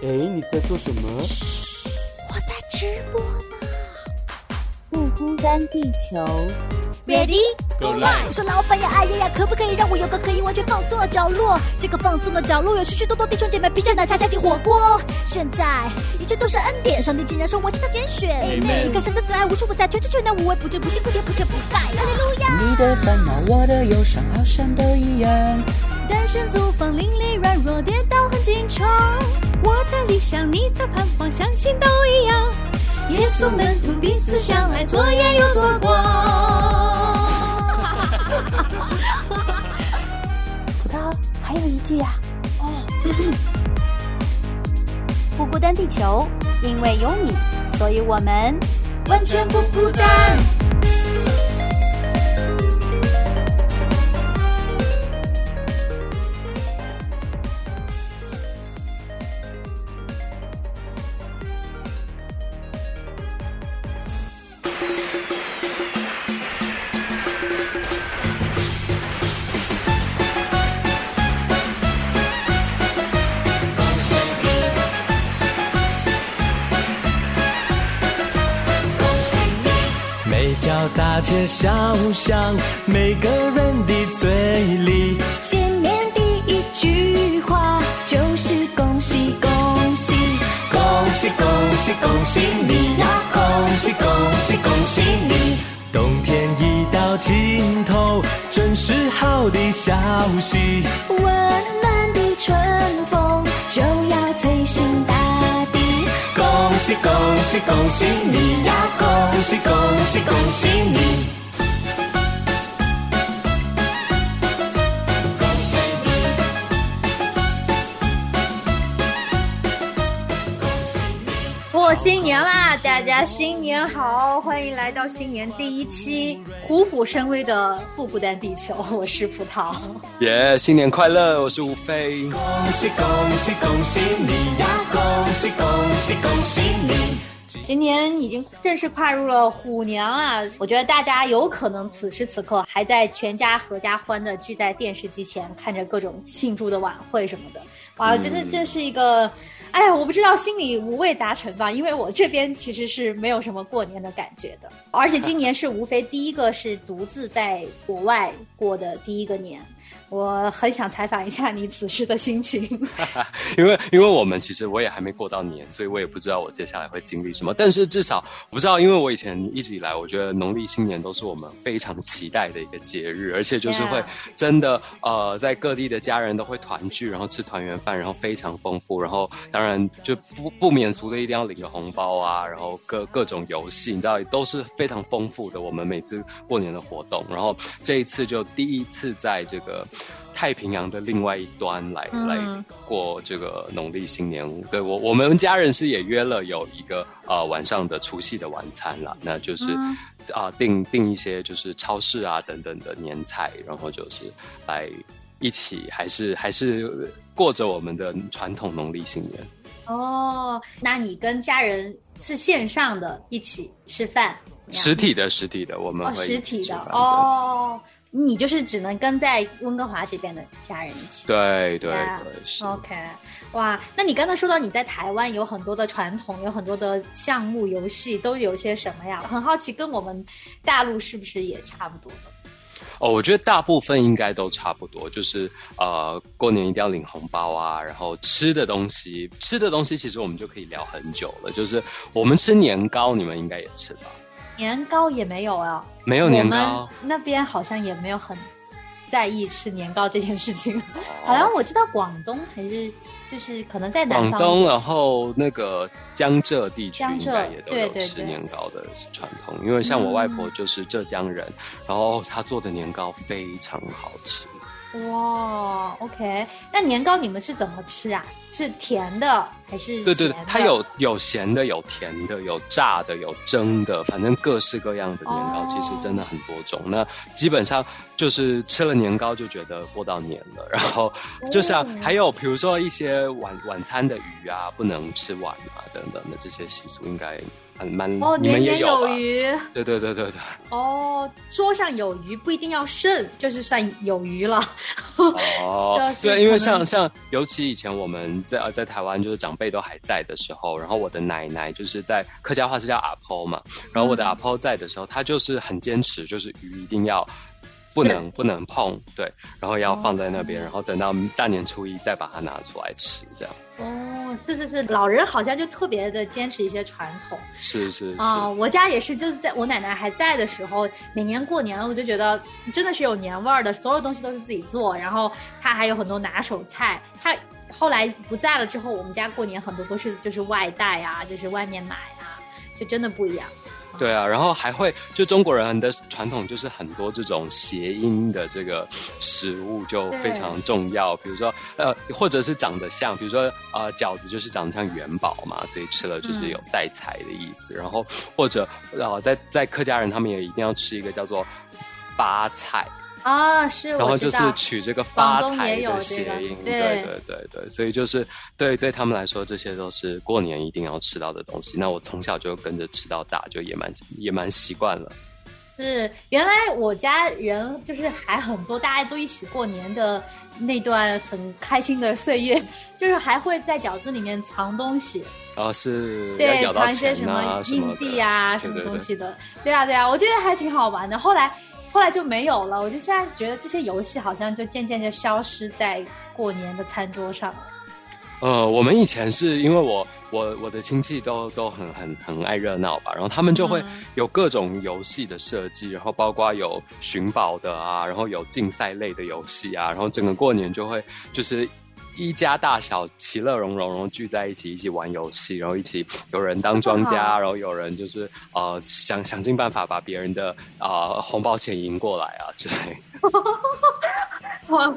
哎，你在做什么？我在直播呢。不孤单，地球。Ready go live！我说老板呀，哎呀呀，可不可以让我有个可以完全放松的角落？这个放松的角落有许许多多弟兄姐妹披着奶茶加进火锅。现在一切都是恩典，上帝竟然说我是他拣选。你看神的慈爱无处不在，全知全能无微不至，不辛不甜不缺不败。哈利路亚！你的烦恼，我的忧伤，好像都一样。单身租房，邻里软弱，跌倒很紧张。我的理想，你的盼望，相信都一样。耶稣门徒彼此相爱，左眼又左光。葡萄还有一句呀，哦，不孤单，地球，因为有你，所以我们完全不孤单。小巷，每个人的嘴里，见面第一句话就是恭喜恭喜，恭喜恭喜恭喜你呀，恭喜恭喜恭喜你。冬天已到尽头，真是好的消息。恭喜恭喜恭喜你呀，恭喜恭喜恭喜你。新年啦！大家新年好，欢迎来到新年第一期虎虎生威的《不孤单地球》，我是葡萄。耶，新年快乐！我是吴飞。恭喜恭喜恭喜你呀！恭喜恭喜恭喜你！今年已经正式跨入了虎年啊！我觉得大家有可能此时此刻还在全家合家欢的聚在电视机前，看着各种庆祝的晚会什么的。哇，真的这是一个。哎呀，我不知道，心里五味杂陈吧。因为我这边其实是没有什么过年的感觉的，而且今年是无非第一个是独自在国外过的第一个年。我很想采访一下你此时的心情，因为因为我们其实我也还没过到年，所以我也不知道我接下来会经历什么。但是至少我不知道，因为我以前一直以来，我觉得农历新年都是我们非常期待的一个节日，而且就是会真的呃，在各地的家人都会团聚，然后吃团圆饭，然后非常丰富，然后当然就不不免俗的一定要领个红包啊，然后各各种游戏，你知道都是非常丰富的。我们每次过年的活动，然后这一次就第一次在这个。太平洋的另外一端来来过这个农历新年，对我我们家人是也约了有一个呃晚上的除夕的晚餐了，那就是啊订订一些就是超市啊等等的年菜，然后就是来一起还是还是过着我们的传统农历新年。哦，那你跟家人是线上的一起吃饭？实体的实体的我们会实体的哦。你就是只能跟在温哥华这边的家人一起。对对对，是。OK，哇，那你刚才说到你在台湾有很多的传统，有很多的项目游戏，都有些什么呀？很好奇，跟我们大陆是不是也差不多？哦，我觉得大部分应该都差不多，就是呃，过年一定要领红包啊，然后吃的东西，吃的东西其实我们就可以聊很久了。就是我们吃年糕，你们应该也吃吧？年糕也没有啊，没有年糕，那边好像也没有很在意吃年糕这件事情。好像我知道广东还是就是可能在南广东，然后那个江浙地区应该也都有吃年糕的传统。因为像我外婆就是浙江人，然后她做的年糕非常好吃。哇，OK，那年糕你们是怎么吃啊？是甜的还是？对对对，它有有咸的，有甜的，有炸的，有蒸的，反正各式各样的年糕，其实真的很多种。那基本上就是吃了年糕就觉得过到年了。然后就像还有比如说一些晚晚餐的鱼啊，不能吃晚啊等等的这些习俗，应该。很蛮哦，你们也有余，对对对对对。哦，桌上有鱼不一定要剩，就是算有鱼了。哦，对，因为像像尤其以前我们在在台湾，就是长辈都还在的时候，然后我的奶奶就是在客家话是叫阿婆嘛，然后我的阿婆在的时候，她就是很坚持，就是鱼一定要不能 不能碰，对，然后要放在那边，然后等到大年初一再把它拿出来吃，这样。哦，是是是，老人好像就特别的坚持一些传统。是是是，啊、我家也是，就是在我奶奶还在的时候，每年过年我就觉得真的是有年味儿的，所有东西都是自己做，然后她还有很多拿手菜。她后来不在了之后，我们家过年很多都是就是外带啊，就是外面买啊，就真的不一样。对啊，然后还会就中国人的传统就是很多这种谐音的这个食物就非常重要，比如说呃，或者是长得像，比如说呃饺子就是长得像元宝嘛，所以吃了就是有带财的意思。然后或者呃在在客家人他们也一定要吃一个叫做发菜。啊，是，然后就是取这个发财的谐音，对对对对对，所以就是对对他们来说，这些都是过年一定要吃到的东西。那我从小就跟着吃到大，就也蛮也蛮习惯了。是，原来我家人就是还很多，大家都一起过年的那段很开心的岁月，就是还会在饺子里面藏东西。哦，是，对，要藏一些什么硬币啊，什么东西的。对啊，对啊，我觉得还挺好玩的。后来。后来就没有了，我就现在觉得这些游戏好像就渐渐就消失在过年的餐桌上了。呃，我们以前是因为我我我的亲戚都都很很很爱热闹吧，然后他们就会有各种游戏的设计，然后包括有寻宝的啊，然后有竞赛类的游戏啊，然后整个过年就会就是。一家大小其乐融融，然后聚在一起一起玩游戏，然后一起有人当庄家，然后有人就是呃想想尽办法把别人的啊红包钱赢过来啊之类。哇，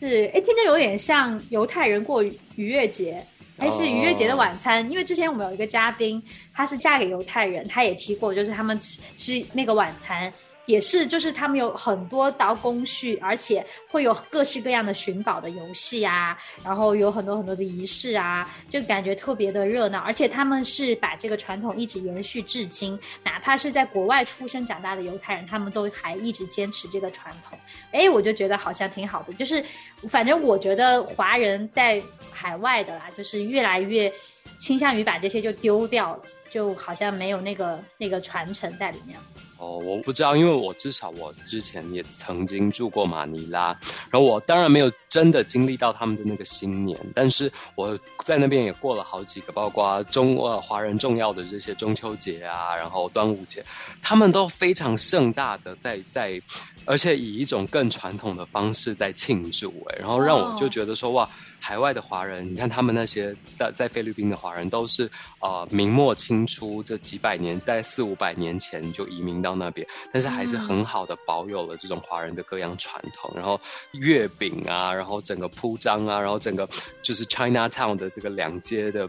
是哎，听着有点像犹太人过逾越节，还是逾越节的晚餐？因为之前我们有一个嘉宾，她是嫁给犹太人，她也提过，就是他们吃吃那个晚餐。也是，就是他们有很多道工序，而且会有各式各样的寻宝的游戏啊，然后有很多很多的仪式啊，就感觉特别的热闹。而且他们是把这个传统一直延续至今，哪怕是在国外出生长大的犹太人，他们都还一直坚持这个传统。哎，我就觉得好像挺好的。就是反正我觉得华人在海外的啦，就是越来越倾向于把这些就丢掉了，就好像没有那个那个传承在里面。哦，我不知道，因为我至少我之前也曾经住过马尼拉，然后我当然没有真的经历到他们的那个新年，但是我在那边也过了好几个，包括中呃华人重要的这些中秋节啊，然后端午节，他们都非常盛大的在在，而且以一种更传统的方式在庆祝，哎，然后让我就觉得说哇。海外的华人，你看他们那些在在菲律宾的华人，都是呃明末清初这几百年，在四五百年前就移民到那边，但是还是很好的保有了这种华人的各样传统。然后月饼啊，然后整个铺张啊，然后整个就是 China Town 的这个两街的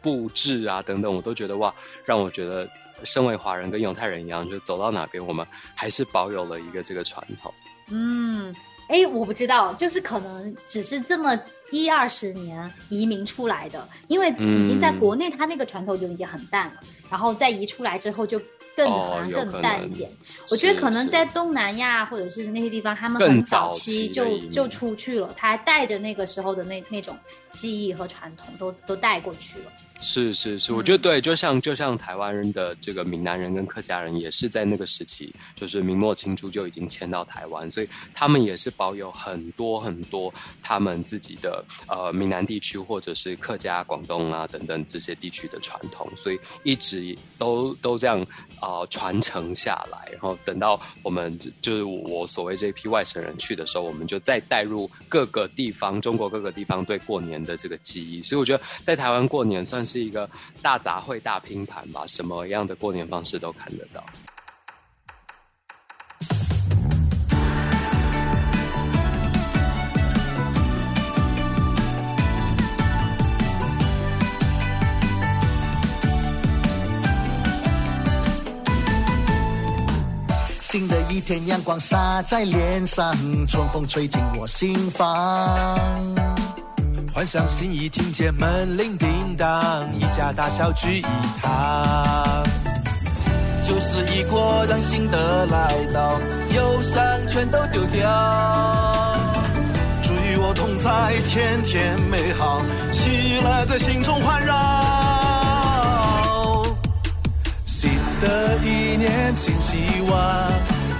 布置啊等等，我都觉得哇，让我觉得身为华人跟犹太人一样，就走到哪边我们还是保有了一个这个传统。嗯。哎，我不知道，就是可能只是这么一二十年移民出来的，因为已经在国内，他那个传统就已经很淡了，然后再移出来之后就更好像更淡一点。我觉得可能在东南亚或者是那些地方，他们很早期就就出去了，他还带着那个时候的那那种记忆和传统都都带过去了。是是是，我觉得对，就像就像台湾人的这个闽南人跟客家人，也是在那个时期，就是明末清初就已经迁到台湾，所以他们也是保有很多很多他们自己的呃闽南地区或者是客家、广东啊等等这些地区的传统，所以一直都都这样啊传承下来，然后等到我们就是我所谓这批外省人去的时候，我们就再带入各个地方中国各个地方对过年的这个记忆，所以我觉得在台湾过年算是。是一个大杂烩、大拼盘吧，什么样的过年方式都看得到。新的一天，阳光洒在脸上，春风吹进我心房。幻想新一听见门铃叮当，一家大小聚一堂。旧时已过，让新的来到，忧伤全都丢掉。祝与我同在，天天美好，喜乐在心中环绕。新的一年新希望，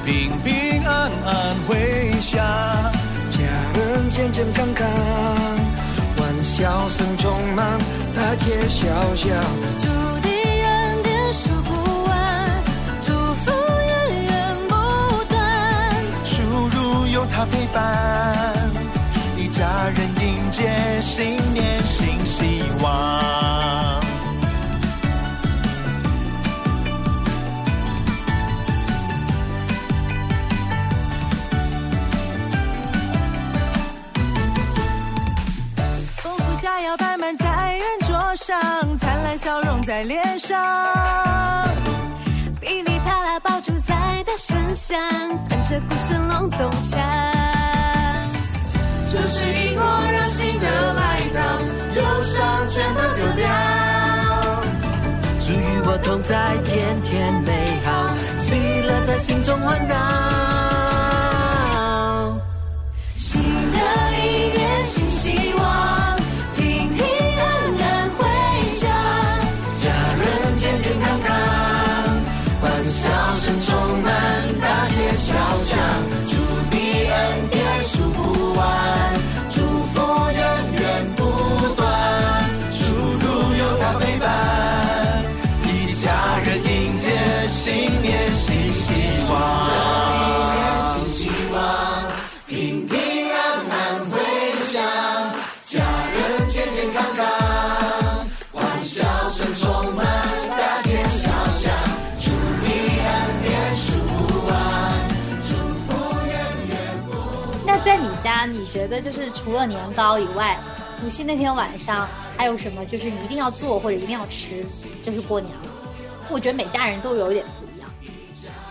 平平安安回家。家人健健康康，笑声充满大街小巷。祝你恩典数不完，祝福源源不断。出入有他陪伴，一家人迎接新年新上，灿烂笑容在脸上。噼里啪啦爆竹在大声响，伴着鼓声隆咚锵。就是一过让新的来到，忧伤全都丢掉。主与我同在，天天美好，喜乐在心中环绕。新的一年新希望，觉得就是除了年糕以外，除夕那天晚上还有什么就是一定要做或者一定要吃，就是过年了？我觉得每家人都有一点不一样。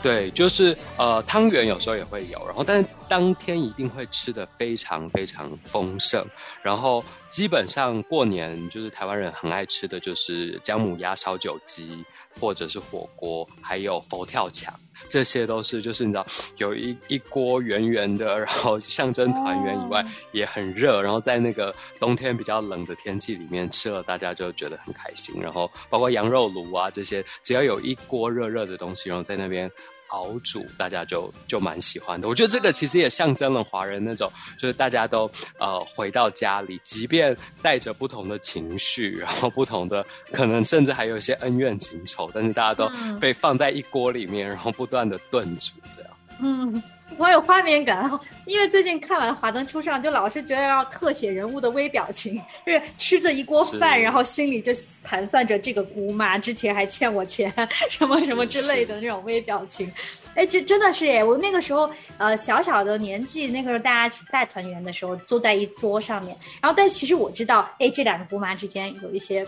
对，就是呃，汤圆有时候也会有，然后但是当天一定会吃的非常非常丰盛，然后基本上过年就是台湾人很爱吃的就是姜母鸭、烧酒鸡，或者是火锅，还有佛跳墙。这些都是，就是你知道，有一一锅圆圆的，然后象征团圆以外，也很热，然后在那个冬天比较冷的天气里面吃了，大家就觉得很开心。然后包括羊肉炉啊这些，只要有一锅热热的东西，然后在那边熬煮，大家就就蛮喜欢的。我觉得这个其实也象征了华人那种，就是大家都呃回到家里，即便带着不同的情绪，然后不同的可能甚至还有一些恩怨情仇，但是大家都被放在一锅里面，然后不断的炖煮这样。嗯，我有画面感。然后，因为最近看完《华灯初上》，就老是觉得要特写人物的微表情，就是吃着一锅饭，然后心里就盘算着这个姑妈之前还欠我钱，什么什么之类的那种微表情。哎，这真的是耶！我那个时候，呃，小小的年纪，那个时候大家一起大团圆的时候，坐在一桌上面，然后，但其实我知道，哎，这两个姑妈之间有一些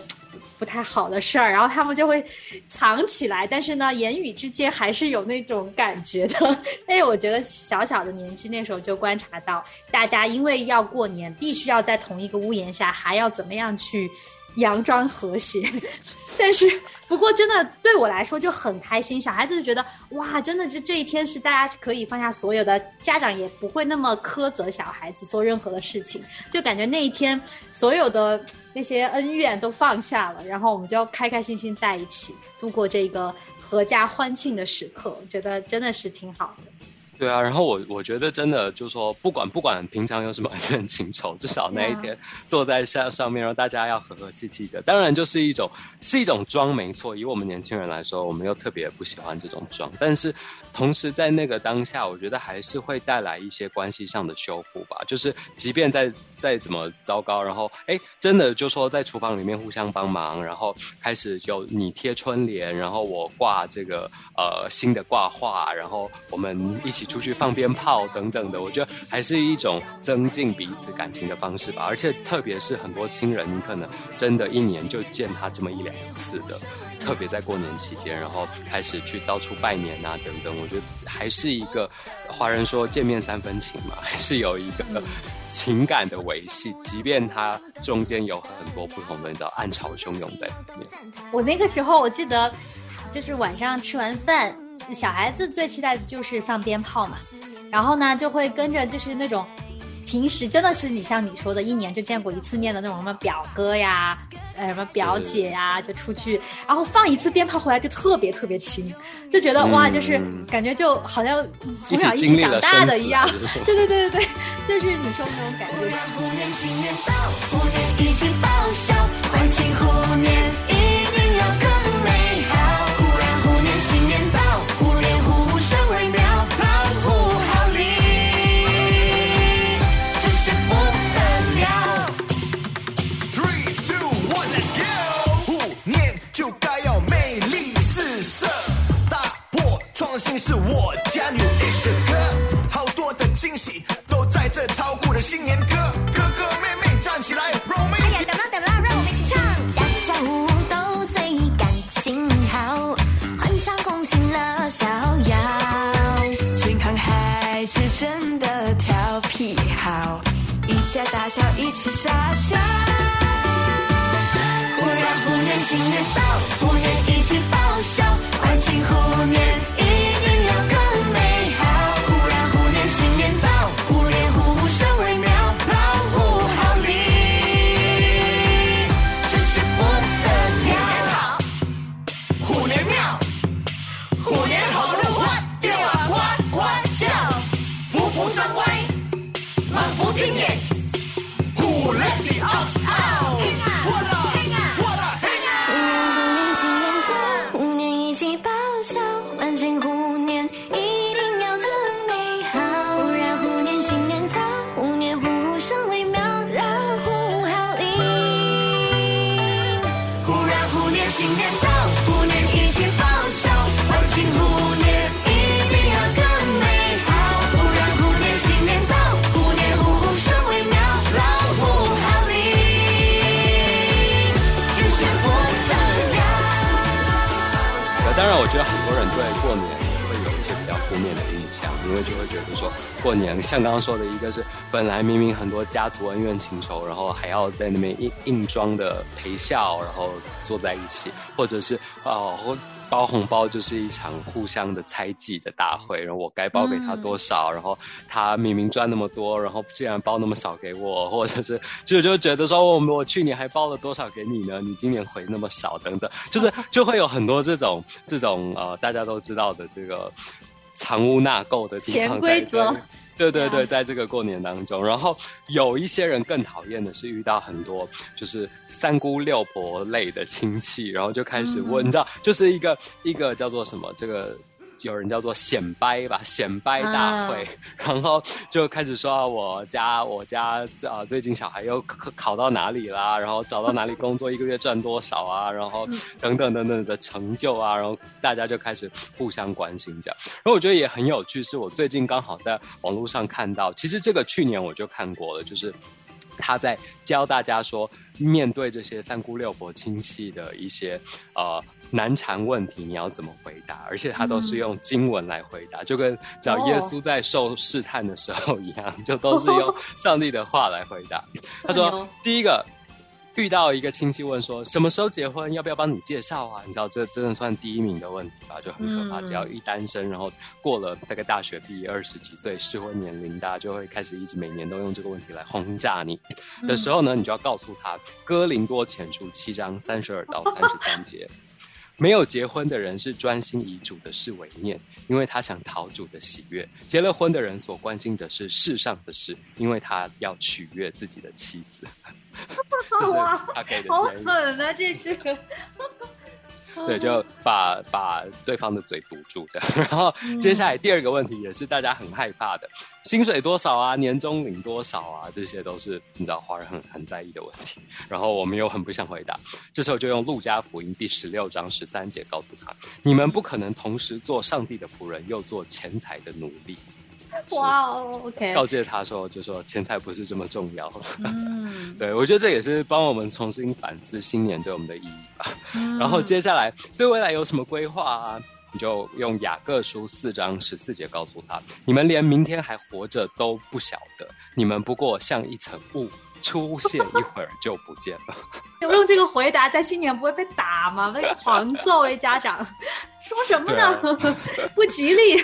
不太好的事儿，然后他们就会藏起来，但是呢，言语之间还是有那种感觉的。但 是我觉得小小的年纪那时候就观察到，大家因为要过年，必须要在同一个屋檐下，还要怎么样去佯装和谐。但是不过真的对我来说就很开心，小孩子就觉得哇，真的是这一天是大家可以放下所有的，家长也不会那么苛责小孩子做任何的事情，就感觉那一天所有的那些恩怨都放下了，然后我们就要开开心心在一起度过这个阖家欢庆的时刻，我觉得真的是挺好的。对啊，然后我我觉得真的就是说，不管不管平常有什么恩怨情仇，至少那一天坐在上上面，让大家要和和气气的。当然，就是一种是一种装，没错。以我们年轻人来说，我们又特别不喜欢这种装，但是同时在那个当下，我觉得还是会带来一些关系上的修复吧。就是即便再再怎么糟糕，然后哎，真的就说在厨房里面互相帮忙，然后开始有你贴春联，然后我挂这个呃新的挂画，然后我们一起出去放鞭炮等等的，我觉得还是一种增进彼此感情的方式吧。而且特别是很多亲人，你可能真的一年就见他这么一两次的，特别在过年期间，然后开始去到处拜年啊等等，我觉得还是一个华人说见面三分情嘛，还是有一个情感的维系，即便它中间有很多不同的你知道暗潮汹涌在里面。我那个时候我记得，就是晚上吃完饭，小孩子最期待的就是放鞭炮嘛，然后呢就会跟着就是那种平时真的是你像你说的，一年就见过一次面的那种什么表哥呀，呃什么表姐呀，就出去，然后放一次鞭炮回来就特别特别亲，就觉得哇，就是感觉就好像从小一起长大的一样。对对对对对，就是你说的那种感觉。虎年新年到，虎年一起报晓，欢庆虎年虎年好的欢，丢啊呱呱叫，福福生威，满福听言，对过年也会有一些比较负面的印象，因为就会觉得说过年像刚刚说的，一个是本来明明很多家族恩怨情仇，然后还要在那边硬硬装的陪笑，然后坐在一起，或者是哦。包红包就是一场互相的猜忌的大会，然后我该包给他多少，然后他明明赚那么多，然后竟然包那么少给我，或者是就就觉得说我我去年还包了多少给你呢？你今年回那么少，等等，就是 就会有很多这种这种呃大家都知道的这个藏污纳垢的地方潜规则对对对，在这个过年当中，然后有一些人更讨厌的是遇到很多就是三姑六婆类的亲戚，然后就开始问，你知道，就是一个一个叫做什么这个。有人叫做显摆吧，显摆大会，然后就开始说啊我家我家啊最近小孩又考考到哪里啦，然后找到哪里工作，一个月赚多少啊，然后等等等等的成就啊，然后大家就开始互相关心这样。然后我觉得也很有趣，是我最近刚好在网络上看到，其实这个去年我就看过了，就是他在教大家说，面对这些三姑六婆亲戚的一些呃难缠问题，你要怎么回答？而且他都是用经文来回答，就跟讲耶稣在受试探的时候一样，就都是用 上帝的话来回答。他说，第一个。遇到一个亲戚问说什么时候结婚，要不要帮你介绍啊？你知道这真的算第一名的问题吧，就很可怕。嗯只要一单身，然后过了大概大学毕业二十几岁适婚年龄，大家就会开始一直每年都用这个问题来轰炸你的时候呢，你就要告诉他《哥林多前书》七章三十二到三十三节。没有结婚的人是专心以主的事为念，因为他想讨主的喜悦；结了婚的人所关心的是世上的事，因为他要取悦自己的妻子。好。狠啊！这句，对，就把把对方的嘴堵住的。然后接下来第二个问题也是大家很害怕的，薪水多少啊，年终领多少啊，这些都是你知道华人很很在意的问题。然后我们又很不想回答，这时候就用路加福音第十六章十三节告诉他：你们不可能同时做上帝的仆人，又做钱财的奴隶。是哇哦，OK，告诫他说，就说钱财不是这么重要。嗯，对，我觉得这也是帮我们重新反思新年对我们的意义吧。嗯然后接下来对未来有什么规划啊？你就用雅各书四章十四节告诉他：你们连明天还活着都不晓得，你们不过像一层雾，出现一会儿就不见了。用这个回答，在新年不会被打吗？被狂揍哎，家长说什么呢？不吉利。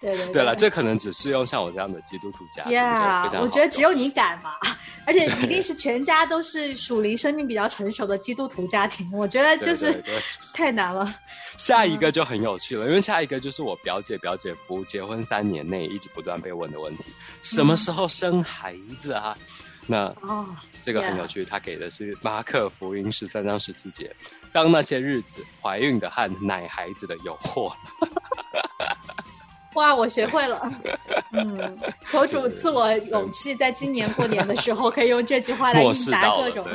对对对了，这可能只适用像我这样的基督徒家庭。呀对非常好我觉得只有你敢吧，而且一定是全家都是属灵生命比较成熟的基督徒家庭。我觉得就是太难了。下一个就很有趣了，因为下一个就是我表姐表姐夫结婚三年内一直不断被问的问题：什么时候生孩子啊？那哦，这个很有趣，他给的是马可福音十三章十七节，当那些日子，怀孕的和奶孩子的有祸。哇，我学会了。嗯，博主自我勇气，在今年过年的时候，可以用这句话来应答各种。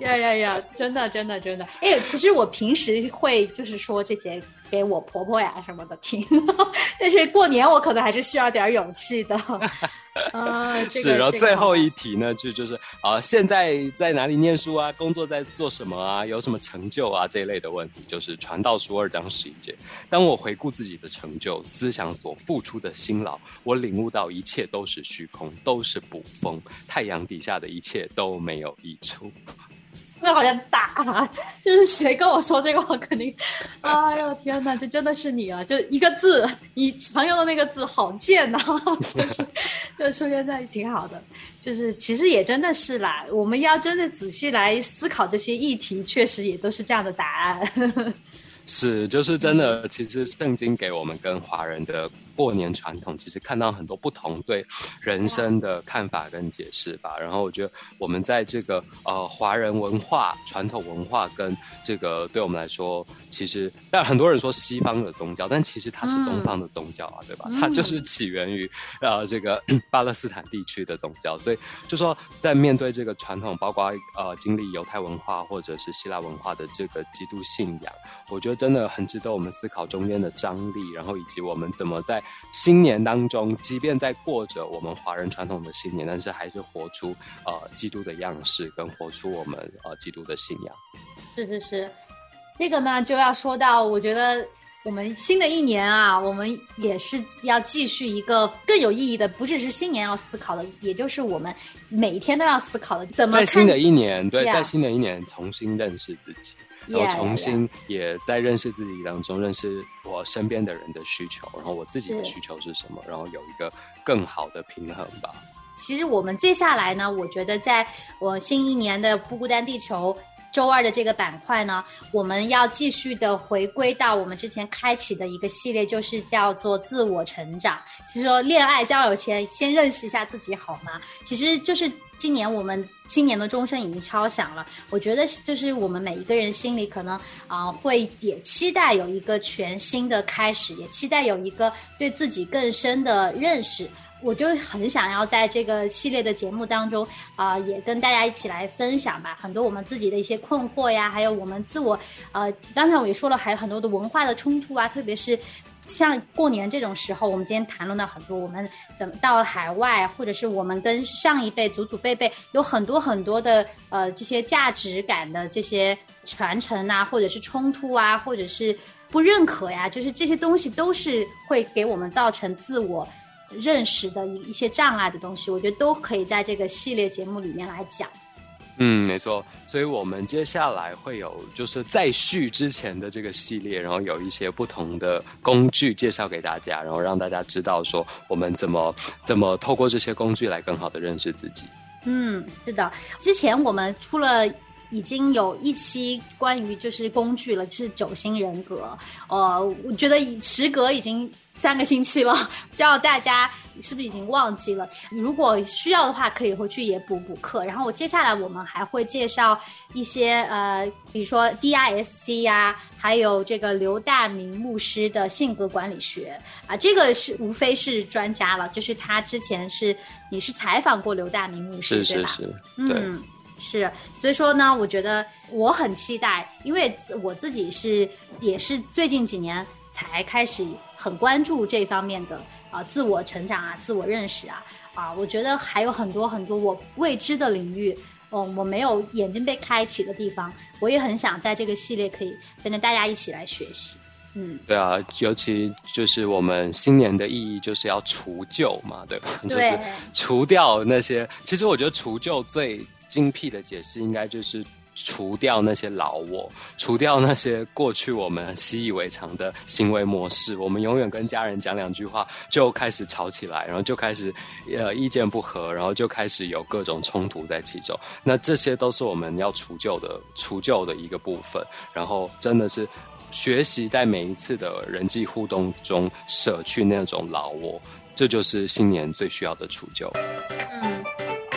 呀呀呀！真的，真的，真的。哎，其实我平时会就是说这些给我婆婆呀什么的听，但是过年我可能还是需要点勇气的。啊，这个是，然后最后一题呢，就就是啊、现在在哪里念书啊？工作在做什么啊？有什么成就啊？这一类的问题，就是传道书二章十一节。当我回顾自己的成就、思想所付出的辛劳，我领悟到一切都是虚空，都是捕风，太阳底下的一切都没有益处。那好像打啊，就是谁跟我说这个，我肯定，哎呦天哪，这真的是你啊！就一个字，你常用的那个字好贱呐、就是 就出现在挺好的，就是其实也真的是啦，我们要真的仔细来思考这些议题，确实也都是这样的答案。是，就是真的。其实圣经给我们跟华人的过年传统，其实看到很多不同对人生的看法跟解释吧。然后我觉得我们在这个呃华人文化、传统文化跟这个对我们来说，其实但很多人说西方的宗教，但其实它是东方的宗教啊，对吧？它就是起源于呃这个 巴勒斯坦地区的宗教，所以就说在面对这个传统，包括呃经历犹太文化或者是希腊文化的这个基督信仰。我觉得真的很值得我们思考中间的张力，然后以及我们怎么在新年当中，即便在过着我们华人传统的新年，但是还是活出呃基督的样式，跟活出我们呃基督的信仰。是是是，这个呢就要说到，我觉得我们新的一年啊，我们也是要继续一个更有意义的，不只是新年要思考的，也就是我们每一天都要思考的，怎么在新的一年，对在新的一年重新认识自己。然后重新也在认识自己当中，认识我身边的人的需求，然后我自己的需求是什么，然后有一个更好的平衡吧。其实我们接下来呢，我觉得在我新一年的不孤单地球周二的这个板块呢，我们要继续的回归到我们之前开启的一个系列，就是叫做自我成长。其实说恋爱交友前，先认识一下自己好吗？其实就是今年我们今年的钟声已经敲响了，我觉得就是我们每一个人心里可能啊、会也期待有一个全新的开始，也期待有一个对自己更深的认识。我就很想要在这个系列的节目当中啊、也跟大家一起来分享吧，很多我们自己的一些困惑呀，还有我们自我呃，刚才我也说了，还有很多的文化的冲突啊，特别是像过年这种时候，我们今天谈论到很多我们怎么到了海外，或者是我们跟上一辈、祖祖辈辈有很多很多的呃这些价值感的这些传承啊，或者是冲突啊，或者是不认可呀，就是这些东西都是会给我们造成自我。认识的一一些障碍的东西，我觉得都可以在这个系列节目里面来讲。嗯，没错，所以我们接下来会有就是再续之前的这个系列，然后有一些不同的工具介绍给大家，然后让大家知道说我们怎么怎么透过这些工具来更好的认识自己。嗯，是的，之前我们出了。已经有一期关于就是工具了，就是九星人格。呃，我觉得时隔已经三个星期了，不知道大家是不是已经忘记了？如果需要的话，可以回去也补补课。然后我接下来我们还会介绍一些呃，比如说 DISC 呀、还有这个刘大明牧师的性格管理学啊，这个是无非是专家了，就是他之前是你是采访过刘大明牧师对吧？是是是，对。嗯，是，所以说呢，我觉得我很期待，因为我自己是也是最近几年才开始很关注这方面的啊、自我成长啊、自我认识啊啊，我觉得还有很多很多我未知的领域。嗯，我没有眼睛被开启的地方，我也很想在这个系列可以跟着大家一起来学习。嗯，对啊，尤其就是我们新年的意义就是要除旧嘛，对吧？就是除掉那些。其实我觉得除旧最精辟的解释应该就是除掉那些老我，除掉那些过去我们习以为常的行为模式。我们永远跟家人讲两句话就开始吵起来，然后就开始呃意见不合，然后就开始有各种冲突在其中。那这些都是我们要除旧的除旧的一个部分。然后真的是学习在每一次的人际互动中舍去那种老我，这就是新年最需要的除旧。嗯，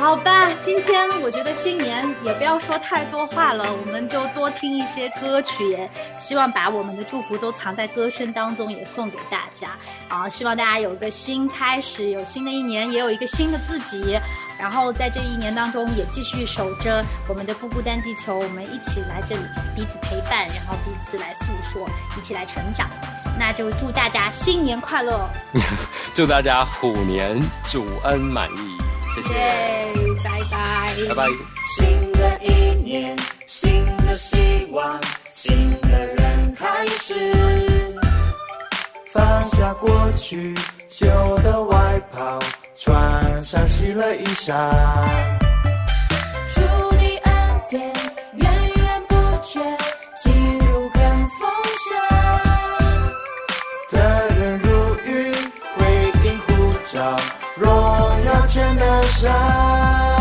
好吧，今天我觉得新年也不要说太多话了，我们就多听一些歌曲，也希望把我们的祝福都藏在歌声当中，也送给大家。啊，希望大家有个新开始，有新的一年，也有一个新的自己。然后在这一年当中，也继续守着我们的不孤单地球，我们一起来这里彼此陪伴，然后彼此来诉说，一起来成长。那就祝大家新年快乐！祝大家虎年主恩满意，谢谢，拜拜，拜拜。新的一年，新的希望，新的人开始。放下过去旧的外袍，穿上新的衣裳。祝你恩典源源不绝，全的伤。